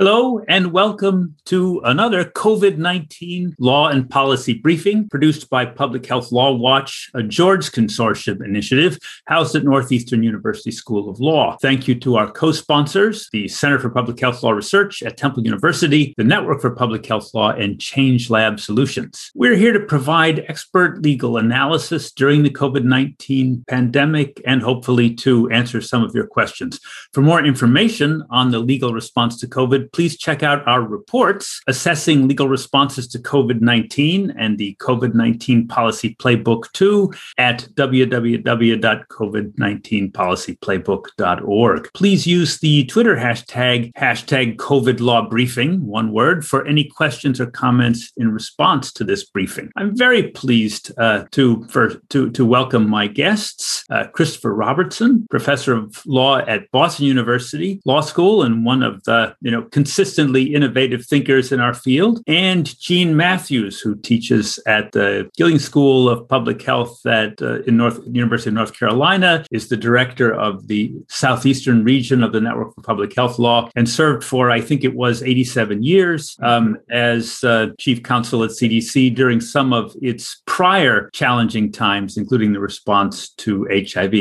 Hello, and welcome to another COVID 19 law and policy briefing produced by Public Health Law Watch, a George Consortium initiative housed at Northeastern University School of Law. Thank you to our co sponsors, the Center for Public Health Law Research at Temple University, the Network for Public Health Law, and Change Lab Solutions. We're here to provide expert legal analysis during the COVID 19 pandemic and hopefully to answer some of your questions. For more information on the legal response to COVID, please check out our reports assessing legal responses to COVID 19 and the COVID 19 Policy Playbook 2 at www.covid19policyplaybook.org. Please use the Twitter hashtag, hashtag COVID Law Briefing, one word, for any questions or comments in response to this briefing. I'm very pleased uh, to, for, to, to welcome my guests, uh, Christopher Robertson, professor of law at Boston University Law School and one of the, you know, consistently innovative thinkers in our field, and Gene Matthews, who teaches at the Gillings School of Public Health at uh, in North University of North Carolina, is the director of the southeastern region of the Network for Public Health Law, and served for I think it was 87 years um, as uh, chief counsel at CDC during some of its prior challenging times, including the response to HIV.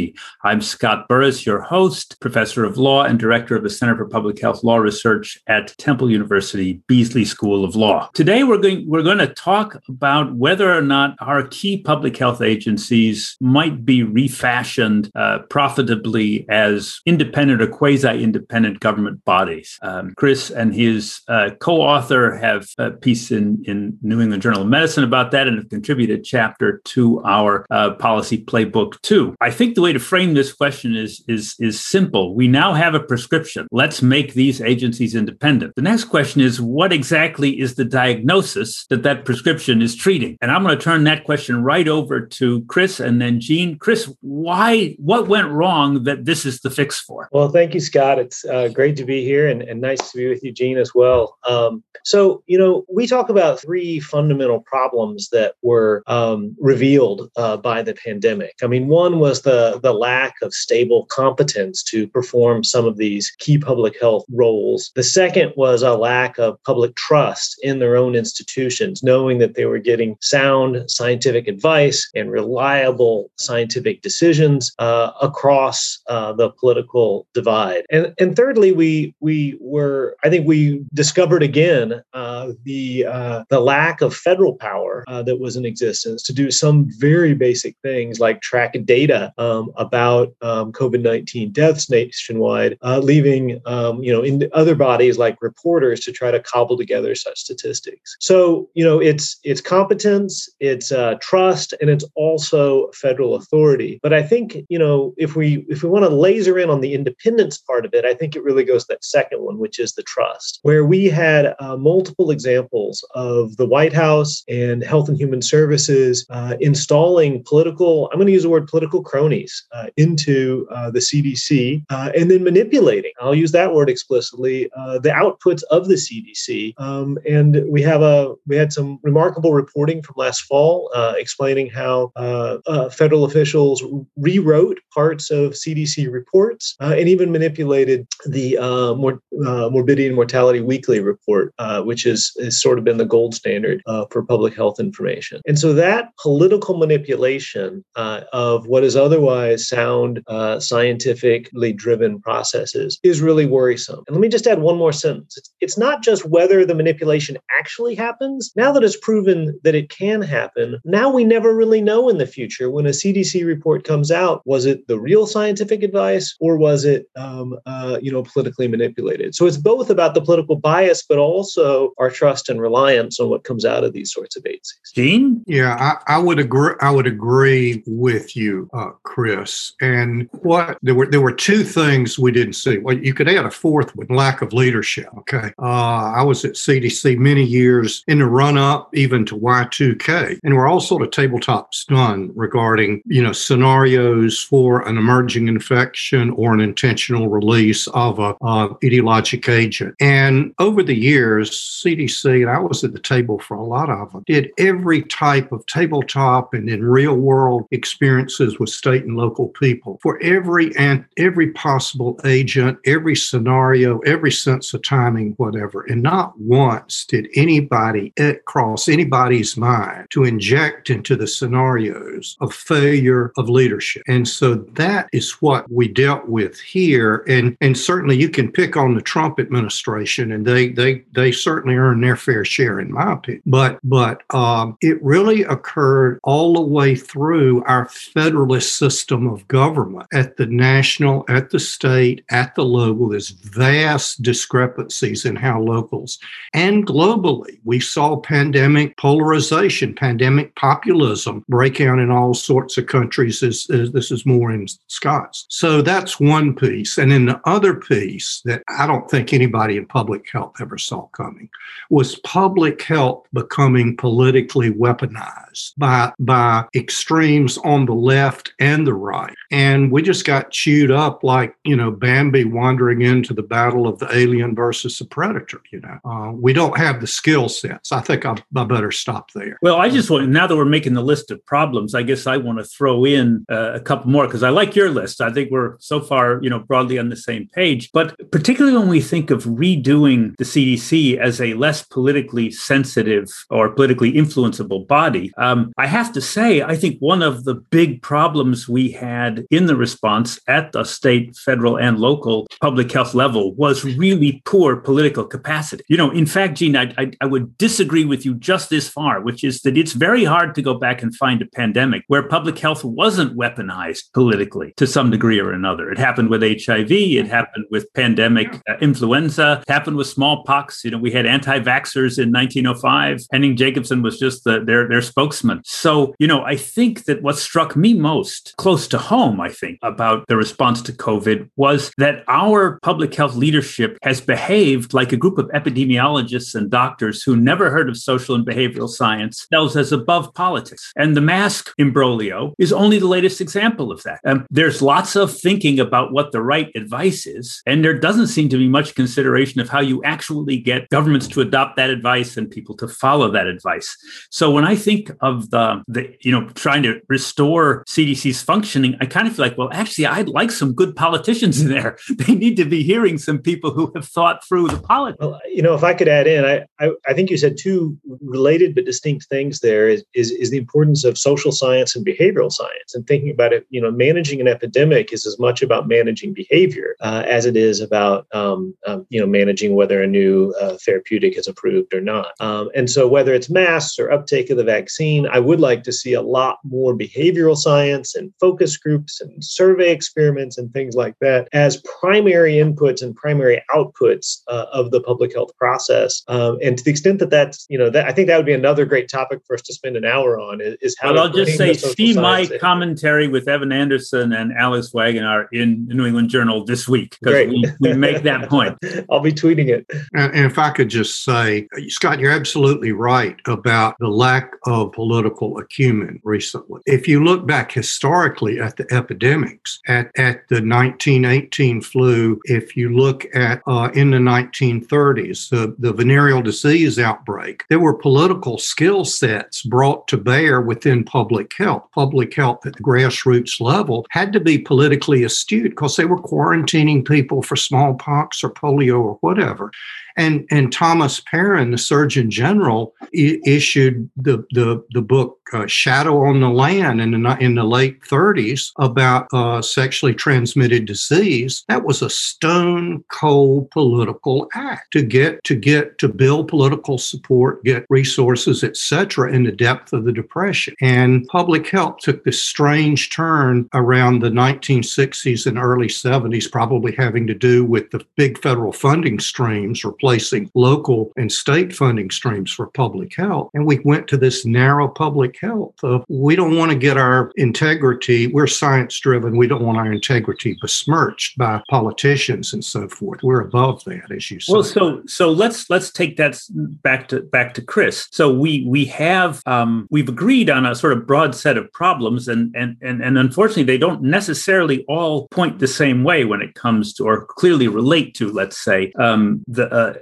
I'm Scott Burris, your host, professor of law and director of the Center for Public Health Law Research at Temple University Beasley School of Law. Today we're going we're going to talk about whether or not our key public health agencies might be refashioned uh, profitably as independent or quasi-independent government bodies. Um, Chris and his uh, co-author have a piece in in New England Journal of Medicine about that and have contributed a chapter to our uh, policy playbook too. I think the way to frame this question is is is simple. We now have a prescription. Let's make these agencies independent independent. The next question is what exactly is the diagnosis that that prescription is treating? And I'm going to turn that question right over to Chris and then Gene. Chris, why, what went wrong that this is the fix for? Well, thank you, Scott. It's uh, great to be here and, and, nice to be with you, Gene, as well. Um, so, you know, we talk about three fundamental problems that were um, revealed uh, by the pandemic. I mean, one was the, the lack of stable competence to perform some of these key public health roles. The second was a lack of public trust in their own institutions, knowing that they were getting sound scientific advice and reliable scientific decisions uh, across uh, the political divide. And, and thirdly, we we were, I think, we discovered again uh, the uh, the lack of federal power uh, that was in existence to do some very basic things like track data um, about um, COVID nineteen deaths nationwide, uh, leaving um, you know in other bodies like reporters to try to cobble together such statistics. So, you know, it's it's competence, it's uh, trust, and it's also federal authority. But I think, you know, if we if we want to laser in on the independence part of it, I think it really goes that second one, which is the trust, where we had uh, multiple examples of the White House and Health and Human Services uh, installing political, I'm going to use the word political cronies uh, into uh, the CDC uh, and then manipulating, I'll use that word explicitly, uh, the outputs of the CDC. Um, and we have a we had some remarkable reporting from last fall uh, explaining how uh, uh federal officials rewrote parts of CDC reports uh, and even manipulated the mor- morbidity and mortality weekly report, which is has sort of been the gold standard for public health information. And so that political manipulation of what is otherwise sound scientifically driven processes is really worrisome. And let me just add one more more sentence. It's, it's not just whether the manipulation actually happens. Now that it's proven that it can happen, now we never really know in the future when a CDC report comes out, was it the real scientific advice or was it, um, uh, you know, politically manipulated? So it's both about the political bias, but also our trust and reliance on what comes out of these sorts of agencies. Gene? Yeah, I, I would agree. I would agree with you, uh, Chris. And what there were there were two things we didn't see. Well, you could add a fourth one: lack of leadership leadership. Okay. Uh, I was at CDC many years in the run up even to Y2K. And we're all sort of tabletops done regarding, you know, scenarios for an emerging infection or an intentional release of a uh, etiologic agent. And over the years, CDC, and I was at the table for a lot of them, did every type of tabletop and in real world experiences with state and local people for every and every possible agent, every scenario, every sense of timing, whatever. And not once did anybody cross anybody's mind to inject into the scenarios of failure of leadership. And so that is what we dealt with here. And and certainly you can pick on the Trump administration, and they they they certainly earned their fair share, in my opinion. But but um, it really occurred all the way through our federalist system of government at the national, at the state, at the local. There's vast discrepancies in how locals and globally we saw pandemic polarization, pandemic populism break out in all sorts of countries. As, as this is more in Scots. So that's one piece, and then the other piece that I don't think anybody in public health ever saw coming was public health becoming politically weaponized by by extremes on the left and the right. And we just got chewed up like, you know, Bambi wandering into the battle of the alien versus the predator, you know. Uh, we don't have the skill sets. I think I, I, better stop there. Well, I just want, now that we're making the list of problems, I guess I want to throw in uh, a couple more because I like your list. I think we're so far, you know, broadly on the same page. But particularly when we think of redoing the CDC as a less politically sensitive or politically influenceable body, um, I have to say, I think one of the big problems we had in the response at the state, federal, and local public health level was really poor political capacity. You know, in fact, Gene, I, I, I would disagree with you just this far, which is that it's very hard to go back and find a pandemic where public health wasn't weaponized politically to some degree or another. It happened with HIV, it happened with pandemic uh, influenza, it happened with smallpox. You know, we had anti-vaxxers in 1905. Henning Jacobson was just the, their their spokesman. So, you know, I think that what struck me most close to home, I think, about the response to COVID was that our public health leadership has behaved like a group of epidemiologists and doctors who never heard of social and behavioral science, themselves as above politics. And the mask imbroglio is only the latest example of that. Um, there's lots of thinking about what the right advice is, and there doesn't seem to be much consideration of how you actually get governments to adopt that advice and people to follow that advice. So when I think of the, the you know, trying to restore CDC's functioning, I kind of feel like, well, actually, I'd like some good politicians in there. They need to be hearing some people who have thought through the politics. Well, you know, if I could add in, I, I, I think you said two related but distinct things there is, is, is the importance of social science and behavioral science and thinking about it, you know, managing an epidemic is as much about managing behavior uh, as it is about, um, um, you know, managing whether a new uh, therapeutic is approved or not. Um, and so whether it's masks or uptake of the vaccine, I would like to see a lot more behavioral science and focus groups and survey experiments and things like that as primary inputs and primary outputs uh, of the public health process. Um, and to the extent that that's, you know, that I think that would be another great topic for us to spend an hour on is, is how. Well, I'll just say, see my in. commentary with Evan Anderson and Alex Wagenaar in the New England Journal this week because we, we make that point. I'll be tweeting it. And, and if I could just say, Scott, you're absolutely right about the lack of political acumen recently. If you look back historically at the epidemics, at, at the 1918 flu, if you look at uh, in the 1930s, the, the venereal disease outbreak, there were political skill sets brought to bear within public health. Public health at the grassroots level had to be politically astute because they were quarantining people for smallpox or polio or whatever. And, and Thomas Parran, the Surgeon General, I- issued the, the, the book uh, Shadow on the Land in the, in the late 30s about uh, sexually transmitted disease. That was a stone cold political act to get to get to build political support, get resources, etc., in the depth of the depression. And public health took this strange turn around the 1960s and early 70s, probably having to do with the big federal funding streams replacing local and state funding streams for public health. And we went to this narrow public health of we don't want to get our integrity, we're science driven, we don't want our integrity besmirched by politicians and so forth. We're above as you said. Well, so so let's let's take that back to back to Chris. So we we have um, we've agreed on a sort of broad set of problems, and and and and unfortunately, they don't necessarily all point the same way when it comes to or clearly relate to, let's say, um, the uh,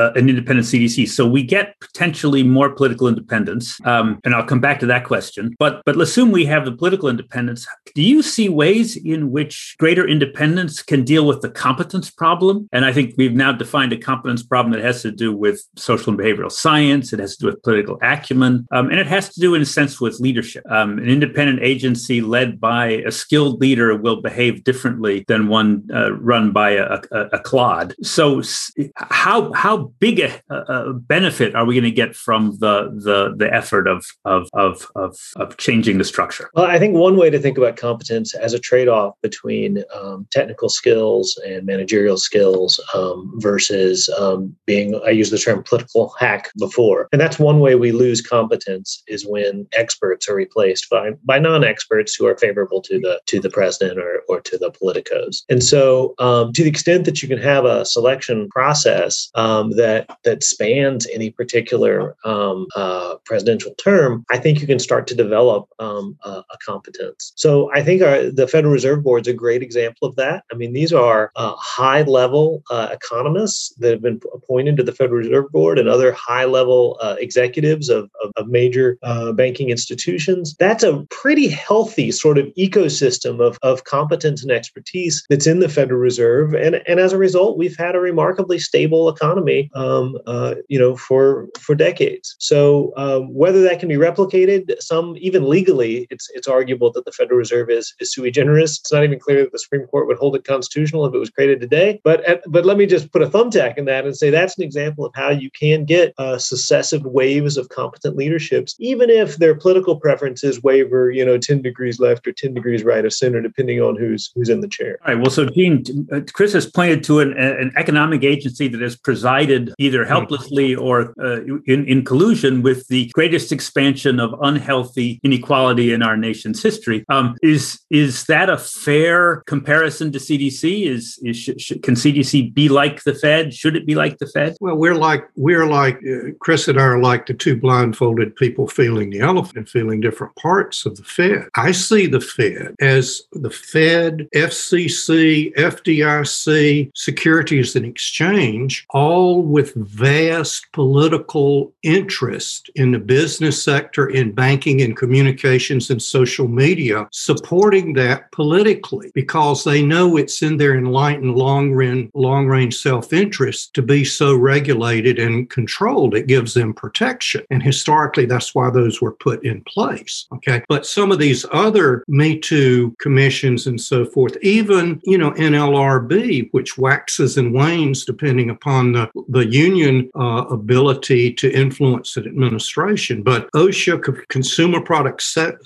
uh, an independent CDC. So we get potentially more political independence, um, and I'll come back to that question. But but let's assume we have the political independence. Do you see ways in which greater independence can deal with the competence problem? And I think we've now defined a competence problem that has to do with social and behavioral science. It has to do with political acumen, um, and it has to do, in a sense, with leadership. Um, an independent agency led by a skilled leader will behave differently than one uh, run by a, a, a, clod. So, how how big a, a benefit are we going to get from the the the effort of of of of, of changing the structure? Well, I think one way to think about competence as a trade off between um, technical skills and managerial skills um, versus um, being, I use the term political hack before. And that's one way we lose competence is when experts are replaced by, by non-experts who are favorable to the to the president or, or to the politicos. And so um, to the extent that you can have a selection process um, that that spans any particular um, uh, presidential term, I think you can start to develop um, a, a, competence. So I think our, the Federal Reserve Board is a great example of that. I mean, these are uh, high level uh, economists that have been appointed to the Federal Reserve Board and other high level uh, executives of, of, of major uh, banking institutions. That's a pretty healthy sort of ecosystem of, of competence and expertise that's in the Federal Reserve. And, and as a result, we've had a remarkably stable economy, um, uh, you know, for, for decades. So um, whether that can be replicated, some even legally, it's, it's arguable that the Federal Reserve is, is sui generis. It's not even clear that the Supreme Court would hold it constitutional if it was created today. But, but let me just put a thumbtack in that and say that's an example of how you can get uh, successive waves of competent leaderships, even if their political preferences waver, you know, 10 degrees left or 10 degrees right of center, depending on who's who's in the chair. All right. Well, so Gene, uh, Chris has pointed to an, an economic agency that has presided either helplessly or uh, in, in collusion with the greatest expansion of unhealthy inequality in our nation's history. Um, is is that a fair comparison to CDC? Is, is sh- can CDC be like the Fed? Should it be like the Fed? Well, we're like we're like uh, Chris and I are like the two blindfolded people feeling the elephant and feeling different parts of the Fed. I see the Fed as the Fed, FCC, FDIC, Securities and Exchange, all with vast political interest in the business sector, in banking and communications and social media, supporting that politically because they know it's in their enlightened long run, long range self interest to be so regulated and controlled. It gives them protection. And historically, that's why those were put in place. Okay. But some of these other Me Too commissions and so forth, even, you know, NLRB, which waxes and wanes depending upon the, the union uh, ability to influence an administration. But OSHA, Consumer Product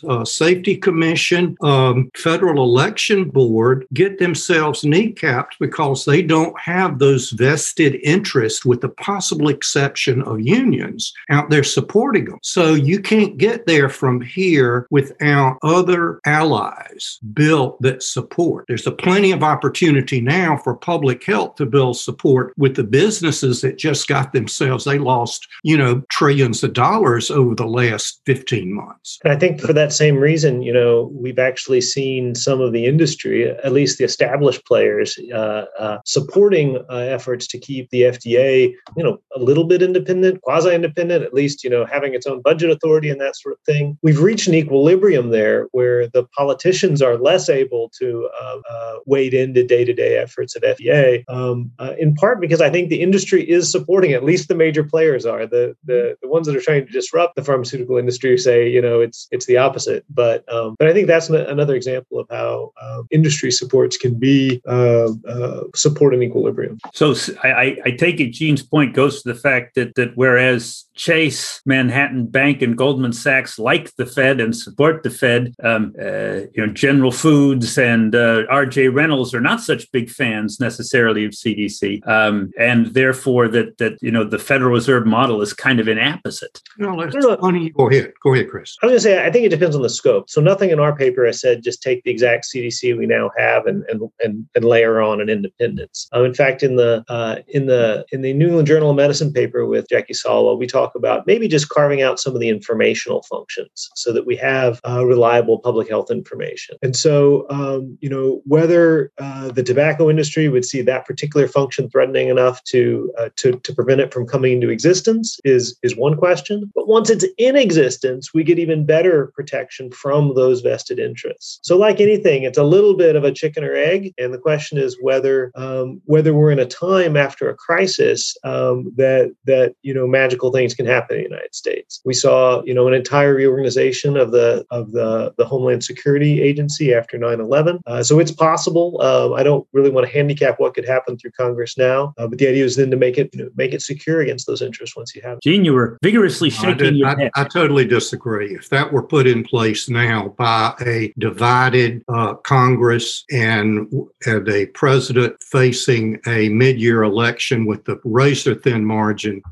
uh, Safety Commission, um, Federal Election Board get themselves kneecapped because they don't have those vested interests, with the possible exception of unions, out there supporting them. So you can't get there from here without other allies built that support. There's a plenty of opportunity now for public health to build support with the businesses that just got themselves, they lost, you know, trillions of dollars over the last 15 months. And I think for that same reason, you know, we've actually seen some of the industry, at least the established players, uh, uh, supporting uh, efforts to keep the FDA, you know, a little bit independent, quasi independent, at least, you know, having its own budget authority and that sort of thing. We've reached an equilibrium there where the politicians are less able to uh, uh, wade into day to day efforts at FDA, um, uh, in part because I think the industry is supporting, at least the major players are. The, the, the ones that are trying to disrupt the pharmaceutical industry say, you know, it's it's the opposite. But um, but I think that's another example of how uh, industry supports can be uh, uh, support an equilibrium. So I, I take it Gene's point goes to the fact that that whereas Chase, Manhattan Bank, and Goldman Sachs like the Fed and support the Fed. Um, uh, you know, General Foods and uh, R.J. Reynolds are not such big fans necessarily of CDC, um, and therefore that that you know the Federal Reserve model is kind of inapposite. No, that's funny. Go ahead, go ahead, Chris. I was going to say I think it depends on the scope. So nothing in our paper has said just take the exact CDC we now have and and and, and layer on an independence. Um, in fact, in the uh, in the in the New England Journal of Medicine paper with Jackie Salwa, we talk about maybe just carving out some of the informational functions so that we have uh, reliable public health information. And so, um, you know, whether uh, the tobacco industry would see that particular function threatening enough to, uh, to to prevent it from coming into existence is is one question. But once it's in existence we get even better protection from those vested interests. So, like anything, it's a little bit of a chicken or egg, and the question is whether um, whether we're in a time after a crisis um, that that you know magical things can happen in the United States. We saw you know an entire reorganization of the of the the Homeland Security Agency after 9/11. Uh, so it's possible. Uh, I don't really want to handicap what could happen through Congress now, uh, but the idea is then to make it you know, make it secure against those interests once you have. Gene, you were vigorously shaking your I, head. I, totally disagree. If that were put in place now by a divided uh, Congress and, and a president facing a mid-year election with the razor thin margin,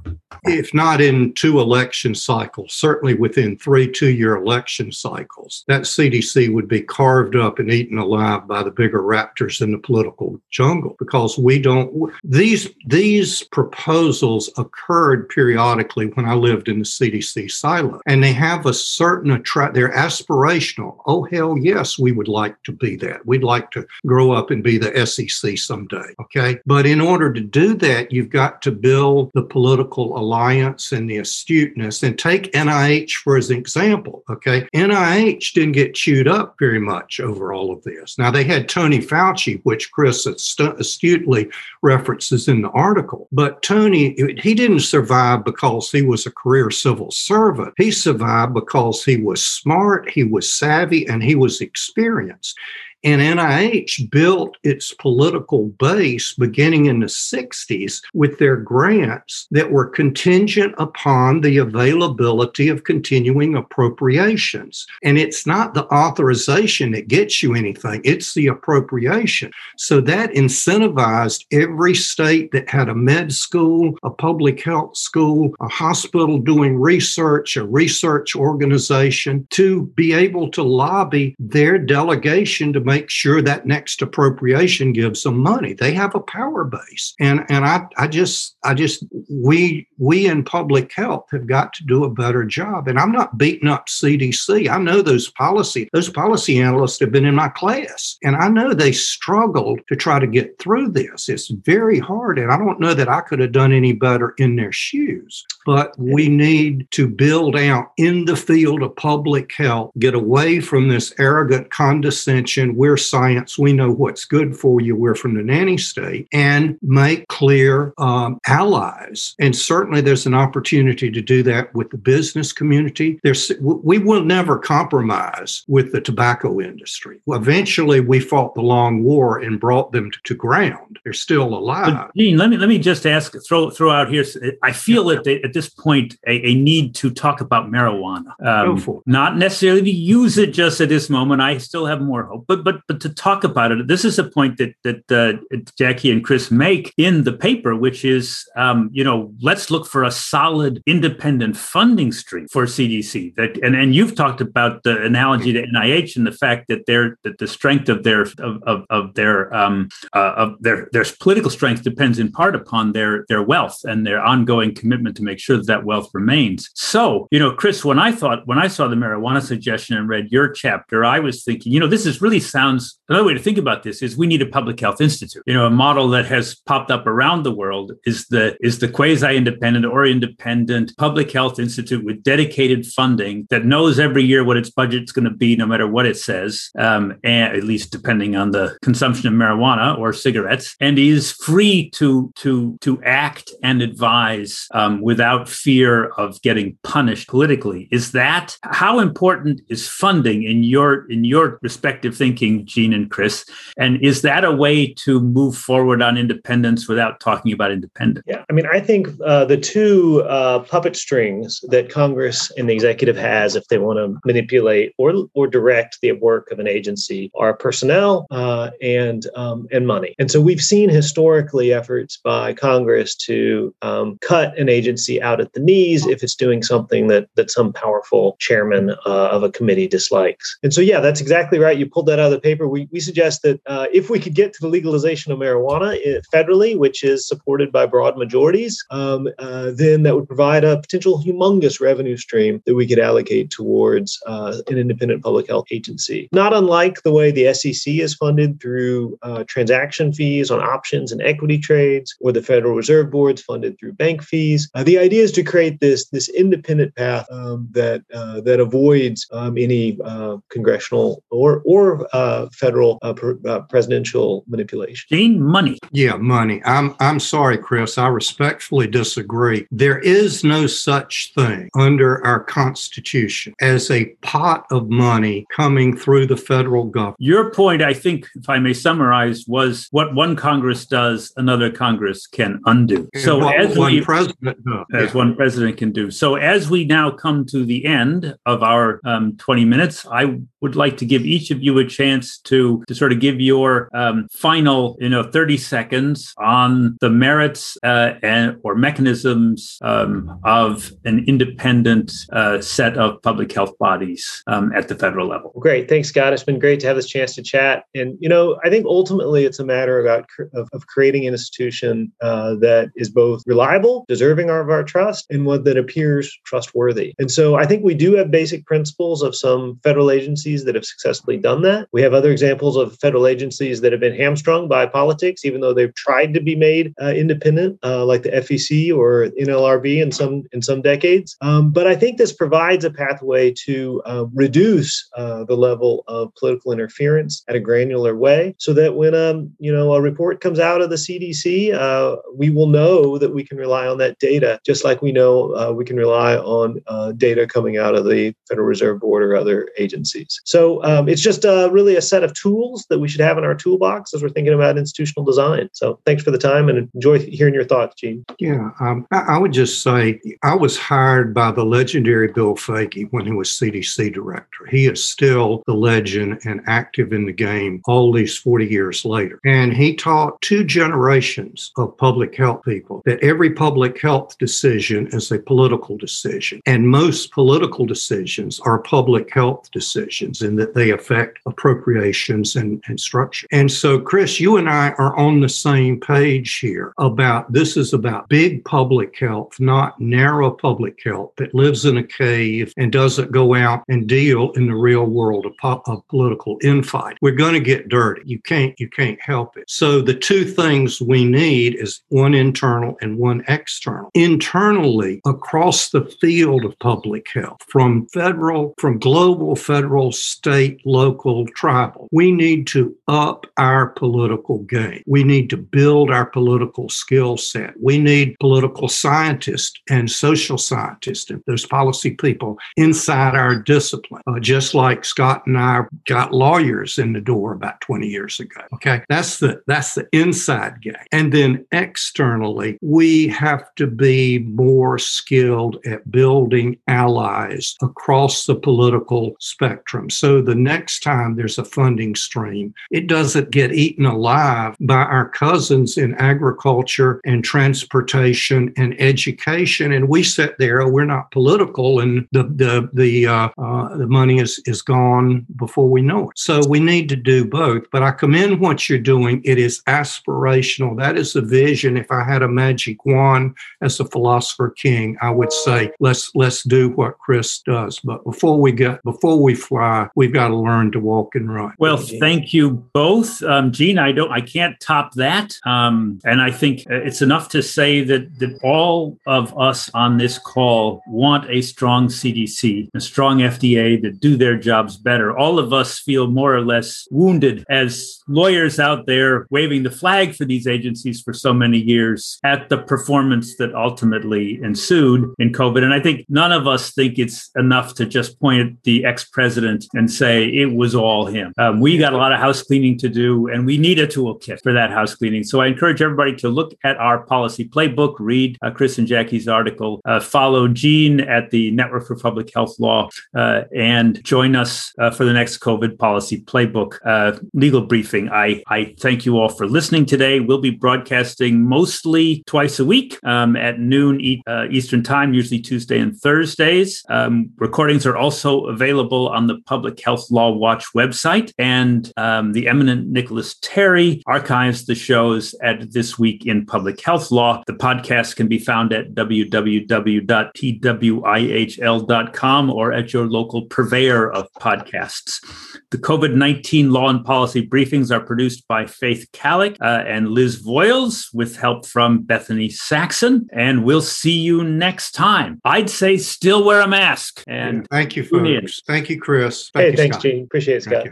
if not in two election cycles, certainly within three two-year election cycles, that CDC would be carved up and eaten alive by the bigger raptors in the political jungle because we don't these these proposals occurred periodically when I lived in the CDC silo and they have a certain attract they're aspirational. Oh hell yes, we would like to be that. We'd like to grow up and be the SEC someday. Okay. But in order to do that, you've got to build the political alliance and the astuteness and take NIH for as an example. Okay. NIH didn't get chewed up very much over all of this. Now they had Tony Fauci, which Chris astutely references in the article, but Tony, he didn't survive because he was a career civil servant. He survived because he was smart, he was savvy, and he was experienced. And NIH built its political base beginning in the 60s with their grants that were contingent upon the availability of continuing appropriations. And it's not the authorization that gets you anything, it's the appropriation. So that incentivized every state that had a med school, a public health school, a hospital doing research, a research organization to be able to lobby their delegation to make sure that next appropriation gives them money. They have a power base. And and I I just I just we we in public health have got to do a better job. And I'm not beating up CDC. I know those policy those policy analysts have been in my class and I know they struggled to try to get through this. It's very hard and I don't know that I could have done any better in their shoes. But we need to build out in the field of public health, get away from this arrogant condescension we're science, we know what's good for you, we're from the nanny state, and make clear um, allies. And certainly there's an opportunity to do that with the business community. There's, we will never compromise with the tobacco industry. Eventually, we fought the long war and brought them to, to ground. They're still alive. But Gene, let me let me just ask, throw throw out here. I feel yeah. that at this point a, a, need to talk about marijuana. Um, not necessarily to use it just at this moment. I still have more hope, but but but to talk about it, this is a point that that uh, Jackie and Chris make in the paper, which is, um, you know, let's look for a solid, independent funding stream for CDC. That and and you've talked about the analogy to NIH and the fact that their that the strength of their of of, of their um, uh, of their their political strength depends in part upon their their wealth and their ongoing commitment to make sure that that wealth remains. So, you know, Chris, when I thought when I saw the marijuana suggestion and read your chapter, I was thinking, you know, this is really sounds another way to think about this is we need a public health institute. You know, a model that has popped up around the world is the is the quasi-independent or independent public health institute with dedicated funding that knows every year what its budget's going to be, no matter what it says, um, and at least depending on the consumption of marijuana or cigarettes, and is free to to to act and advise um, without fear of getting punished politically. Is that how important is funding in your in your respective thinking? Thinking, Gene and Chris? And is that a way to move forward on independence without talking about independence? Yeah, I mean, I think uh, the two uh, puppet strings that Congress and the executive has, if they want to manipulate or or direct the work of an agency, are personnel uh, and um, and money. And so we've seen historically efforts by Congress to um, cut an agency out at the knees if it's doing something that that some powerful chairman uh, of a committee dislikes. And so, yeah, that's exactly right. You pulled that out the paper, we, we suggest that uh, if we could get to the legalization of marijuana eh, federally, which is supported by broad majorities, um, uh, then that would provide a potential humongous revenue stream that we could allocate towards uh, an independent public health agency. Not unlike the way the SEC is funded through uh, transaction fees on options and equity trades, or the Federal Reserve Board's funded through bank fees. Uh, the idea is to create this this independent path um, that uh, that avoids um, any congressional or or uh, federal uh, pr- uh, presidential manipulation. Gene, money. Yeah, money. I'm I'm sorry, Chris. I respectfully disagree. There is no such thing under our Constitution as a pot of money coming through the federal government. Your point, I think, if I may summarize, was what one Congress does, another Congress can undo. And so what as one we, president does. as Yeah. one president can do. So, as we now come to the end of our um, 20 minutes, I would like to give each of you a chance to, to sort of give your um, final, you know, 30 seconds on the merits uh, and or mechanisms um, of an independent uh, set of public health bodies um, at the federal level. Great, thanks, Scott. It's been great to have this chance to chat. And you know, I think ultimately it's a matter about of, of creating an institution uh, that is both reliable, deserving of our trust, and one that appears trustworthy. And so, I think we do have basic principles of some federal agencies that have successfully done that. We have other examples of federal agencies that have been hamstrung by politics, even though they've tried to be made uh, independent, uh, like the FEC or NLRB in some in some decades. Um, but I think this provides a pathway to uh, reduce uh, the level of political interference at a granular way, so that when um, you know a report comes out of the CDC, uh, we will know that we can rely on that data, just like we know uh, we can rely on data coming out of the Federal Reserve Board or other agencies. So um, it's just uh, really a set of tools that we should have in our toolbox as we're thinking about institutional design. So thanks for the time and enjoy hearing your thoughts, Gene. Yeah, um, I, would just say I was hired by the legendary Bill Foege when he was CDC director. He is still the legend and active in the game all these 40 years later. And he taught two generations of public health people that every public health decision is a political decision. And most political decisions are public health decisions in that they affect appropriations and, and structure. And so, Chris, you and I are on the same page here about this is about big public health, not narrow public health that lives in a cave and doesn't go out and deal in the real world of, po- of political infight. We're going to get dirty. You can't you can't help it. So the two things we need is one internal and one external. Internally, across the field of public health, from federal, from global, federal, state, local, tribal, we need to up our political game. We need to build our political skill set. We need political scientists and social scientists and those policy people inside our discipline, uh, just like Scott and I got lawyers in the door about 20 years ago. Okay, that's the that's the inside game, and then externally, we have to be more skilled at building allies across the political spectrum. So the next time there's a funding stream, it doesn't get eaten alive by our cousins in agriculture and transportation and education, and we sit there. We're not political, and the the the uh, uh, the money is is gone before we know it. So we need to do both. But I commend what you're doing. It is aspirational. That is a vision. If I had a magic wand as a philosopher king, I would say let's let's do what Chris does. But before we get before we fly, we've got to learn to walk and run. Well, thank you both, um, Gene. I don't, I can't top that, um, and I think it's enough to say that that all of us on this call want a strong CDC, a strong FDA that do their jobs better. All of us feel more or less wounded as lawyers out there waving the flag for these agencies for so many years at the performance that ultimately ensued in COVID. And I think none of us think it's enough to just point at the ex-president and say it was all him. Um, we got a lot of house cleaning to do, and we need a toolkit for that house cleaning. So I encourage everybody to look at our policy playbook, read uh, Chris and Jackie's article, uh, follow Gene at the Network for Public Health Law, uh, and join us uh, for the next COVID policy playbook uh, legal briefing. I, I thank you all for listening today. We'll be broadcasting mostly twice a week um, at noon e- uh, Eastern Time, usually Tuesday and Thursdays. Um, recordings are also available on the Public Health Law Watch website, and um, the eminent Nicholas Terry archives the shows at This Week in Public Health Law. The podcast can be found at www.twihl.com or at your local purveyor of podcasts. The COVID 19 law and policy briefings are produced by Faith Kallick uh, and Liz Voiles with help from Bethany Saxon. And we'll we'll see you next time. I'd say still wear a mask. And thank you, folks. Thank you, Chris. Thank hey, you, thanks, Scott. Gene. Appreciate it, Scott.